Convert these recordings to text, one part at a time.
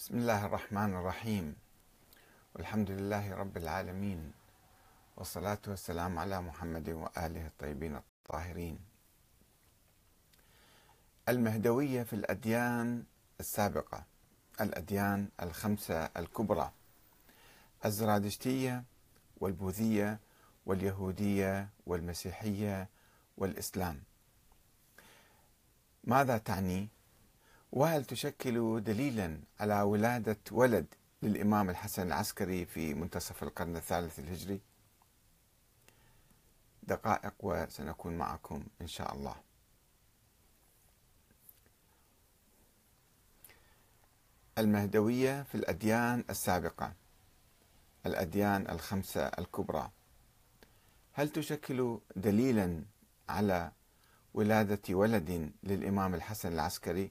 بسم الله الرحمن الرحيم. والحمد لله رب العالمين. والصلاة والسلام على محمد وآله الطيبين الطاهرين. المهدوية في الأديان السابقة الأديان الخمسة الكبرى. الزرادشتية والبوذية واليهودية والمسيحية والإسلام. ماذا تعني وهل تشكل دليلا على ولادة ولد للإمام الحسن العسكري في منتصف القرن الثالث الهجري؟ دقائق وسنكون معكم إن شاء الله. المهدوية في الأديان السابقة الأديان الخمسة الكبرى. هل تشكل دليلا على ولادة ولد للإمام الحسن العسكري؟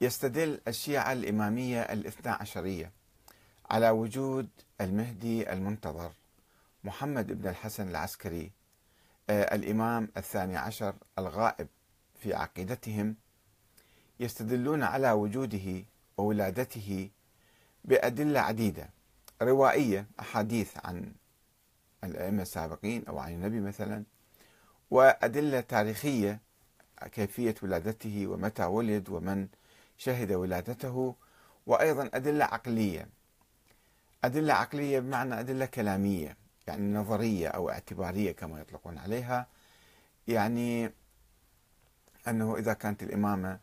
يستدل الشيعة الإمامية الاثنى عشرية على وجود المهدي المنتظر محمد بن الحسن العسكري آه، الإمام الثاني عشر الغائب في عقيدتهم يستدلون على وجوده وولادته بأدلة عديدة روائية أحاديث عن الأئمة السابقين أو عن النبي مثلا وأدلة تاريخية كيفية ولادته ومتى ولد ومن شهد ولادته وأيضا أدلة عقلية. أدلة عقلية بمعنى أدلة كلامية يعني نظرية أو اعتبارية كما يطلقون عليها. يعني أنه إذا كانت الإمامة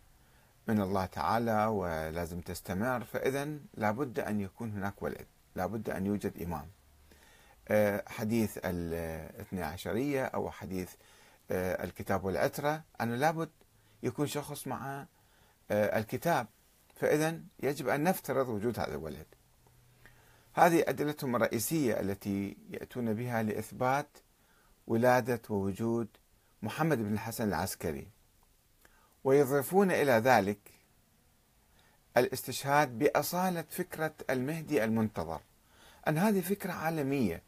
من الله تعالى ولازم تستمر فإذا لابد أن يكون هناك ولد لابد أن يوجد إمام. آه، حديث الاثنى عشرية أو حديث آه، الكتاب والعترة أنه لابد يكون شخص مع الكتاب. فإذا يجب أن نفترض وجود هذا الولد. هذه أدلتهم الرئيسية التي يأتون بها لإثبات ولادة ووجود محمد بن الحسن العسكري. ويضيفون إلى ذلك الاستشهاد بأصالة فكرة المهدي المنتظر. أن هذه فكرة عالمية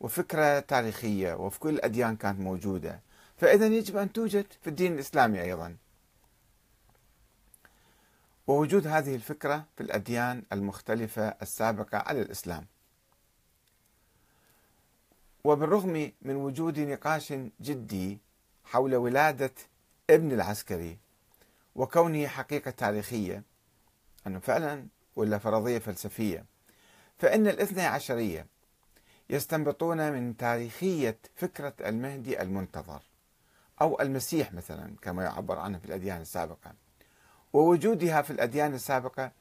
وفكرة تاريخية وفي كل الأديان كانت موجودة. فإذا يجب أن توجد في الدين الإسلامي أيضا. ووجود هذه الفكرة في الأديان المختلفة السابقة على الإسلام. وبالرغم من وجود نقاش جدي حول ولادة ابن العسكري وكونه حقيقة تاريخية أنه فعلا ولا فرضية فلسفية فإن الاثنى عشرية يستنبطون من تاريخية فكرة المهدي المنتظر أو المسيح مثلا كما يعبر عنه في الأديان السابقة. ووجودها في الأديان السابقة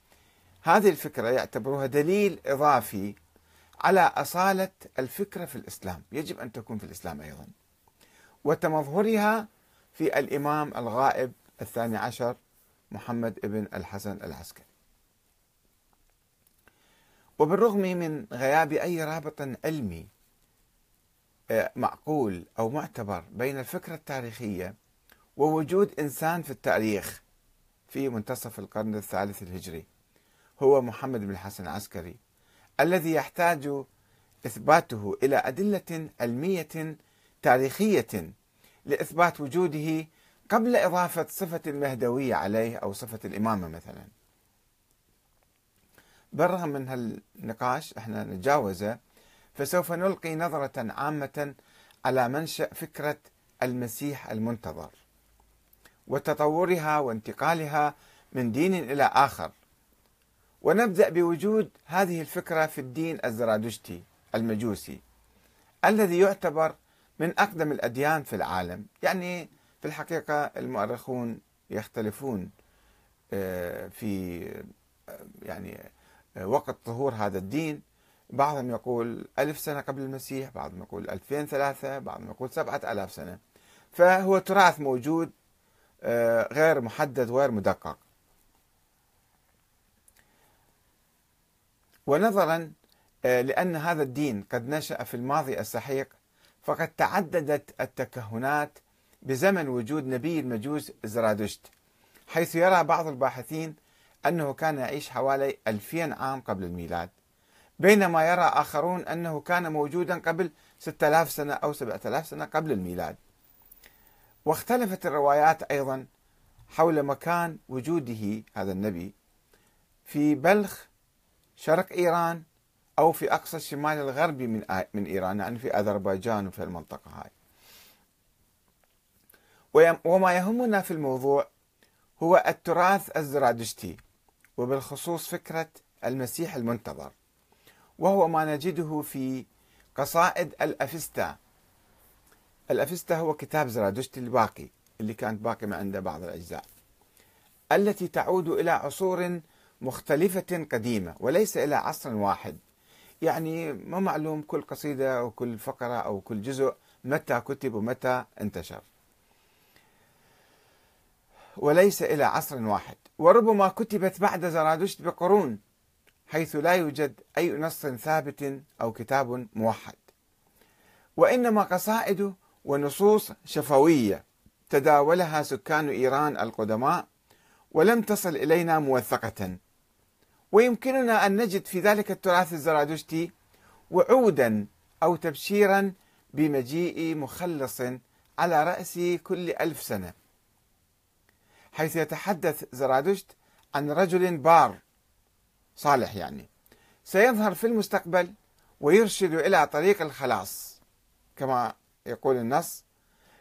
هذه الفكرة يعتبروها دليل إضافي على أصالة الفكرة في الإسلام. يجب أن تكون في الإسلام أيضا. وتمظهرها في الإمام الغائب الثاني عشر محمد بن الحسن العسكري. وبالرغم من غياب أي رابط علمي آه، معقول أو معتبر بين الفكرة التاريخية ووجود إنسان في التاريخ في منتصف القرن الثالث الهجري. هو محمد بن الحسن العسكري الذي يحتاج إثباته إلى أدلة علمية تاريخية لإثبات وجوده قبل إضافة صفة المهدوية عليه أو صفة الإمامة مثلا. بالرغم من هالنقاش إحنا نتجاوزه فسوف نلقي نظرة عامة على منشأ فكرة المسيح المنتظر. وتطورها وانتقالها من دين إلى آخر. ونبدأ بوجود هذه الفكرة في الدين الزرادشتي المجوسي الذي يعتبر من أقدم الأديان في العالم. يعني في الحقيقة المؤرخون يختلفون آه، في آه، يعني آه، وقت ظهور هذا الدين. بعضهم يقول ألف سنة قبل المسيح بعضهم يقول ألفين ثلاثة بعضهم يقول سبعة ألاف سنة. فهو تراث موجود غير محدد وغير مدقق. ونظرا آه، لأن هذا الدين قد نشأ في الماضي السحيق فقد تعددت التكهنات بزمن وجود نبي المجوس زرادشت حيث يرى بعض الباحثين أنه كان يعيش حوالي 2000 عام قبل الميلاد بينما يرى آخرون أنه كان موجودا قبل 6000 سنة أو 7000 سنة قبل الميلاد. واختلفت الروايات أيضا حول مكان وجوده هذا النبي في بلخ شرق إيران أو في أقصى الشمال الغربي من من إيران يعني في أذربيجان وفي المنطقة هاي. وما يهمنا في الموضوع هو التراث الزرادشتي وبالخصوص فكرة المسيح المنتظر وهو ما نجده في قصائد الأفستا الأفستا هو كتاب زرادشتي الباقي اللي كانت باقي ما عنده بعض الأجزاء التي تعود إلى عصور مختلفة قديمة وليس إلى عصر واحد. يعني ما معلوم كل قصيدة أو كل فقرة أو كل جزء متى كتب ومتى انتشر. وليس إلى عصر واحد. وربما كتبت بعد زرادشت بقرون حيث لا يوجد أي نص ثابت أو كتاب موحد. وإنما قصائد ونصوص شفوية تداولها سكان إيران القدماء ولم تصل إلينا موثقة. ويمكننا أن نجد في ذلك التراث الزرادشتي وعودا أو تبشيرا بمجيء مخلص على رأس كل ألف سنة. حيث يتحدث زرادشت عن رجل بار صالح يعني سيظهر في المستقبل ويرشد إلى طريق الخلاص كما يقول النص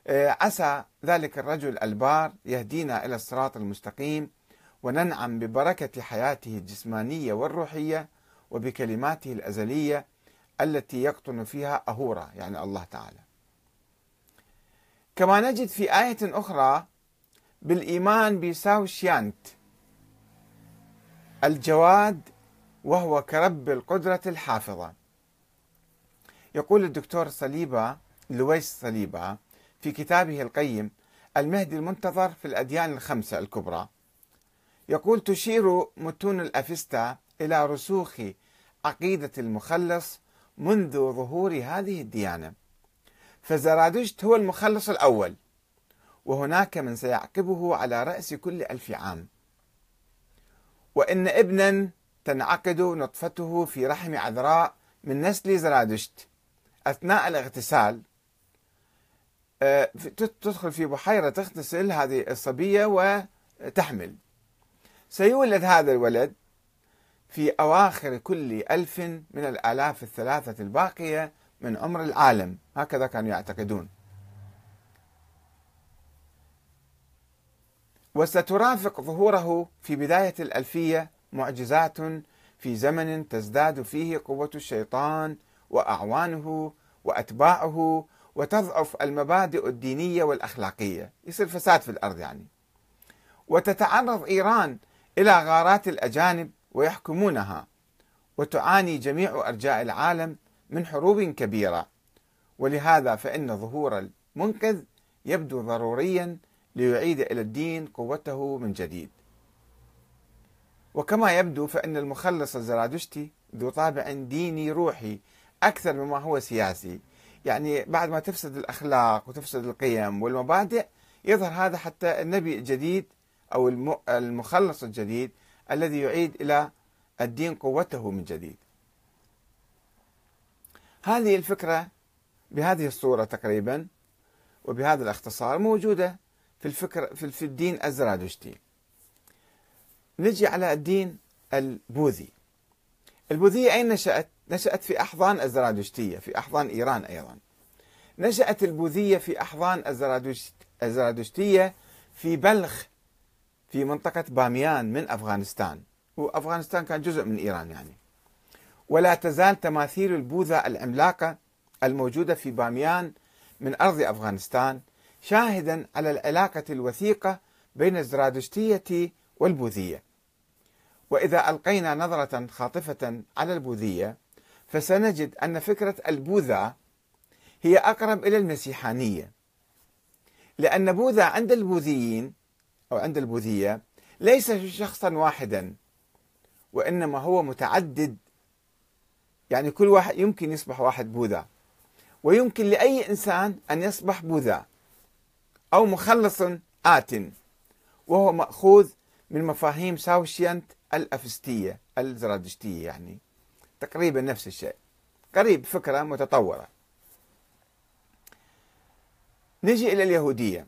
آه، عسى ذلك الرجل البار يهدينا إلى الصراط المستقيم وننعم ببركة حياته الجسمانية والروحية وبكلماته الأزلية التي يقطن فيها أهورا يعني الله تعالى. كما نجد في آية أخرى بالإيمان بساو شيانت الجواد وهو كرب القدرة الحافظة. يقول الدكتور صليبة لويس صليبة في كتابه القيم المهدي المنتظر في الأديان الخمسة الكبرى. يقول تشير متون الأفستا إلى رسوخ عقيدة المخلص منذ ظهور هذه الديانة. فزرادشت هو المخلص الأول وهناك من سيعقبه على رأس كل ألف عام. وإن ابنا تنعقد نطفته في رحم عذراء من نسل زرادشت. أثناء الاغتسال تدخل في بحيرة تغتسل هذه الصبية وتحمل. سيولد هذا الولد في أواخر كل ألف من الآلاف الثلاثة الباقية من عمر العالم. هكذا كانوا يعتقدون. وسترافق ظهوره في بداية الألفية معجزات في زمن تزداد فيه قوة الشيطان وأعوانه وأتباعه وتضعف المبادئ الدينية والأخلاقية. يصير فساد في الأرض يعني. وتتعرض إيران إلى غارات الأجانب ويحكمونها وتعاني جميع أرجاء العالم من حروب كبيرة. ولهذا فإن ظهور المنقذ يبدو ضروريا ليعيد إلى الدين قوته من جديد. وكما يبدو فإن المخلص الزرادشتي ذو طابع ديني روحي أكثر مما هو سياسي. يعني بعد ما تفسد الأخلاق وتفسد القيم والمبادئ يظهر هذا حتى النبي الجديد أو المخلص الجديد الذي يعيد إلى الدين قوته من جديد. هذه الفكرة بهذه الصورة تقريبا وبهذا الاختصار موجودة في الفكر في الدين الزرادشتي. نجي على الدين البوذي. البوذية أين نشأت؟ نشأت في أحضان الزرادشتية في أحضان إيران أيضا. نشأت البوذية في أحضان الزرادشتية في بلخ في منطقة باميان من أفغانستان. وأفغانستان كان جزء من إيران يعني. ولا تزال تماثيل البوذا العملاقة الموجودة في باميان من أرض أفغانستان شاهدا على العلاقة الوثيقة بين الزرادشتية والبوذية. وإذا ألقينا نظرة خاطفة على البوذية فسنجد أن فكرة البوذا هي أقرب إلى المسيحانية. لأن بوذا عند البوذيين أو عند البوذية ليس شخصا واحدا وإنما هو متعدد. يعني كل واحد يمكن يصبح واحد بوذا ويمكن لأي إنسان أن يصبح بوذا أو مخلص آت وهو مأخوذ من مفاهيم ساوشيانت الأفستية الزرادشتية يعني. تقريبا نفس الشيء. قريب فكرة متطورة. نجي إلى اليهودية.